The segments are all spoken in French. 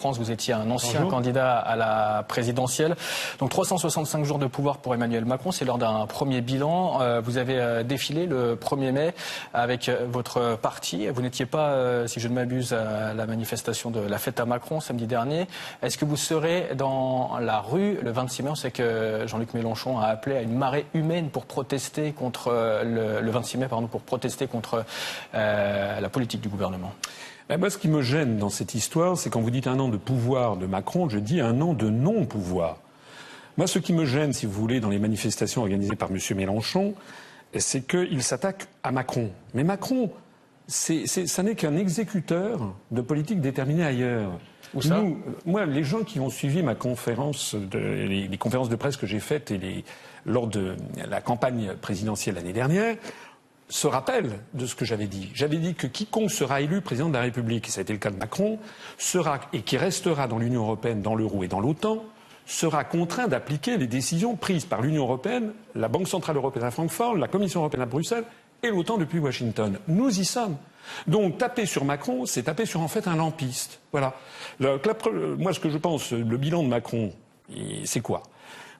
France. Vous étiez un ancien candidat à la présidentielle. Donc 365 jours de pouvoir pour Emmanuel Macron. C'est lors d'un premier bilan. Euh, vous avez euh, défilé le 1er mai avec euh, votre parti. Vous n'étiez pas, si je ne m'abuse, à la manifestation de la fête à Macron samedi dernier. Est-ce que vous serez dans la rue le 26 mai? On sait que Jean-Luc Mélenchon a appelé à une marée humaine pour protester contre le, le 26 mai, pardon, pour protester contre la politique du gouvernement. Ben, moi, ce qui me gêne dans cette histoire, c'est quand vous dites un an de pouvoir de Macron, je dis un an de non-pouvoir. Moi, ce qui me gêne, si vous voulez, dans les manifestations organisées par M. Mélenchon, c'est qu'il s'attaque à Macron. Mais Macron, ça n'est qu'un exécuteur de politique déterminée ailleurs. Où ça? Moi, les gens qui ont suivi ma conférence, les, conférences de presse que j'ai faites lors de la campagne présidentielle l'année dernière, se rappelle de ce que j'avais dit. J'avais dit que quiconque sera élu président de la République, et ça a été le cas de Macron, sera, et qui restera dans l'Union européenne, dans l'euro et dans l'OTAN, sera contraint d'appliquer les décisions prises par l'Union européenne, la Banque centrale européenne à Francfort, la Commission européenne à Bruxelles et l'OTAN depuis Washington. Nous y sommes. Donc taper sur Macron, c'est taper sur en fait un lampiste. Voilà. moi, ce que je pense, le bilan de Macron, c'est quoi?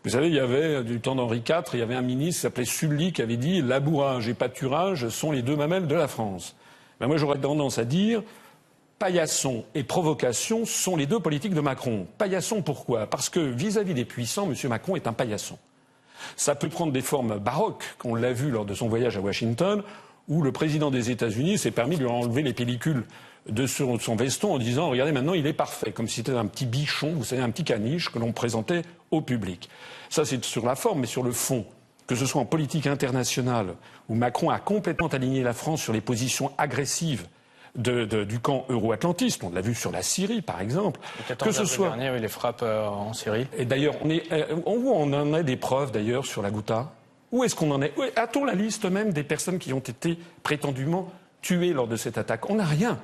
Vous savez, il y avait, du temps d'Henri IV, il y avait un ministre qui s'appelait Sully qui avait dit labourage et pâturage sont les deux mamelles de la France. Ben moi, j'aurais tendance à dire paillasson et provocation sont les deux politiques de Macron. Paillasson, pourquoi? Parce que vis-à-vis des puissants, M. Macron est un paillasson. Ça peut prendre des formes baroques, qu'on l'a vu lors de son voyage à Washington, où le président des États-Unis s'est permis de lui enlever les pellicules de son, veston en disant regardez maintenant il est parfait comme si c'était un petit bichon vous savez un petit caniche que l'on présentait au public ça c'est sur la forme mais sur le fond que ce soit en politique internationale où Macron a complètement aligné la France sur les positions agressives du camp euro-atlantiste. On l'a vu sur la Syrie, par exemple. que ce soit dernier, les frappes euh, en Syrie. Et d'ailleurs, on, est, euh, on en a des preuves d'ailleurs sur la Ghouta. Où est-ce qu'on en est A-t-on la liste même des personnes qui ont été prétendument tuées lors de cette attaque? On n'a rien.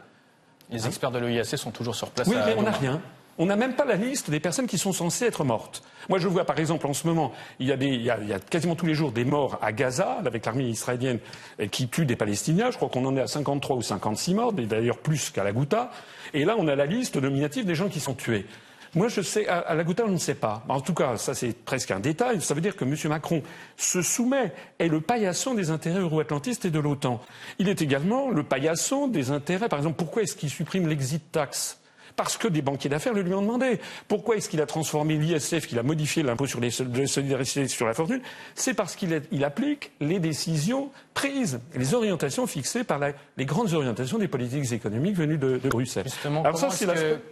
Les hein experts de l'OIAC sont toujours sur place. Oui, mais on n'a rien. On n'a même pas la liste des personnes qui sont censées être mortes. Moi, je vois par exemple en ce moment, il y, a il, y a, quasiment tous les jours des morts à Gaza, avec l'armée israélienne qui tue des Palestiniens. Je crois qu'on en est à 53 ou 56 morts, d'ailleurs plus qu'à la Ghouta. Et là, on a la liste nominative des gens qui sont tués. Moi, je sais, à, la Ghouta, on ne sait pas. En tout cas, ça, c'est presque un détail. Ça veut dire que M. Macron se soumet, est le paillasson des intérêts euro-atlantistes et de l'OTAN. Il est également le paillasson des intérêts, par exemple, pourquoi est-ce qu'il supprime l'exit tax? Parce que des banquiers d'affaires le lui ont demandé. Pourquoi est-ce qu'il a transformé l'ISF, qu'il a modifié l'impôt sur les solidarités sur la fortune? C'est parce qu'il applique les décisions prises, les orientations fixées par les grandes orientations des politiques économiques venues de, Bruxelles. Justement,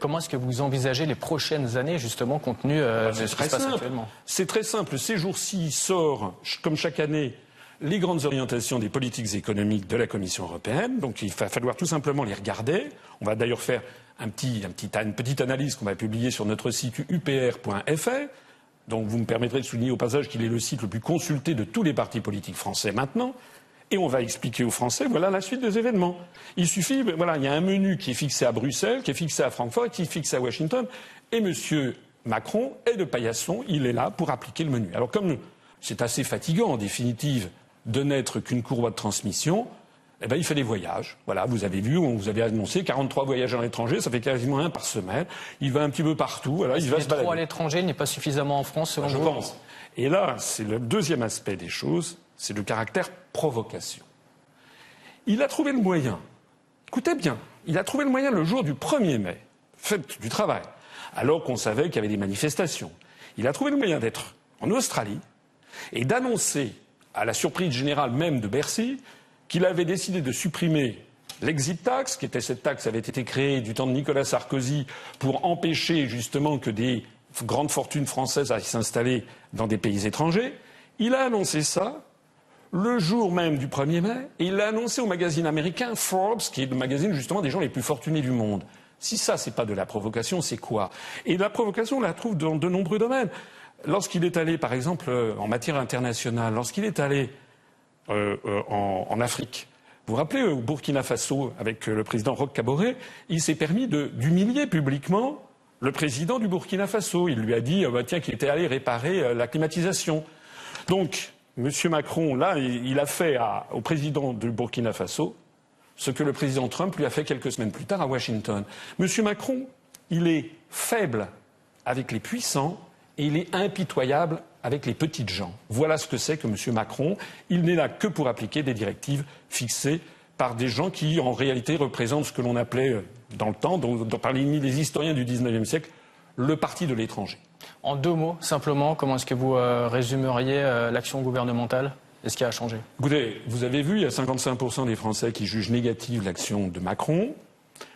comment est-ce que, vous envisagez les prochaines années, justement, compte tenu euh, de ce qui se passe actuellement? C'est très simple. Ces jours-ci sort, comme chaque année, les grandes orientations des politiques économiques de la Commission européenne. Donc il va falloir tout simplement les regarder. On va d'ailleurs faire un petit, une petite analyse qu'on va publier sur notre site upr.fr. Donc vous me permettrez de souligner au passage qu'il est le site le plus consulté de tous les partis politiques français maintenant. Et on va expliquer aux Français, voilà la suite des événements. Il suffit, voilà, il y a un menu qui est fixé à Bruxelles, qui est fixé à Francfort, qui est fixé à Washington. Et M. Macron est de paillasson, il est là pour appliquer le menu. Alors comme c'est assez fatigant en définitive de n'être qu'une courroie de transmission, eh ben, il fait des voyages. Voilà, vous avez vu, on vous avait annoncé 43 voyages à l'étranger, ça fait quasiment un par semaine. Il va un petit peu partout. Voilà, il va se trop à l'étranger n'est pas suffisamment en France, selon Je pense. Et là, c'est le deuxième aspect des choses, c'est le caractère provocation. Il a trouvé le moyen. Écoutez bien, il a trouvé le moyen le jour du 1er mai, fête du travail, alors qu'on savait qu'il y avait des manifestations. Il a trouvé le moyen d'être en Australie et d'annoncer, à la surprise générale même de Bercy, qu'il avait décidé de supprimer l'exit tax, qui était cette taxe qui avait été créée du temps de Nicolas Sarkozy pour empêcher justement que des grandes fortunes françaises aillent s'installer dans des pays étrangers. Il a annoncé ça le jour même du 1er mai, et il l'a annoncé au magazine américain Forbes, qui est le magazine justement des gens les plus fortunés du monde. Si ça, c'est pas de la provocation, c'est quoi? Et la provocation, on la trouve dans de nombreux domaines. Lorsqu'il est allé, par exemple, euh, en matière internationale, lorsqu'il est allé euh, euh, en, Afrique. Vous vous rappelez, au Burkina Faso, avec le président Roch Kaboré, il s'est permis d'humilier publiquement le président du Burkina Faso. Il lui a dit bah, tiens, qu'il était allé réparer la climatisation. Donc, M. Macron, là, il, a fait au président du Burkina Faso ce que le président Trump lui a fait quelques semaines plus tard à Washington. M. Macron, il est faible avec les puissants et il est impitoyable avec les petites gens. Voilà ce que c'est que M. Macron. Il n'est là que pour appliquer des directives fixées par des gens qui, en réalité, représentent ce que l'on appelait euh, dans le temps, par les historiens du XIXe siècle, le parti de l'étranger. En deux mots, simplement, comment est-ce que vous euh, résumeriez euh, l'action gouvernementale et ce qui a changé? Écoutez, vous avez vu, il y a 55% des Français qui jugent négative l'action de Macron.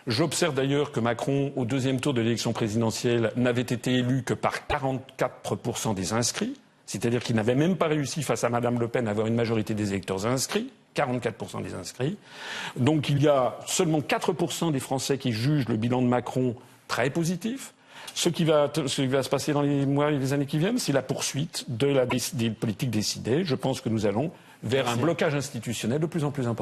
J'observe d'ailleurs que Macron, au deuxième tour de l'élection présidentielle, n'avait été élu que par 44% des inscrits, c'est-à-dire qu'il n'avait même pas réussi face à Mme Le Pen à avoir une majorité des électeurs inscrits. 44% des inscrits. Donc il y a seulement 4% des Français qui jugent le bilan de Macron très positif. Ce qui, va, se passer dans les mois et les années qui viennent, c'est la poursuite de la, des politiques décidées. Je pense que nous allons vers un blocage institutionnel de plus en plus important.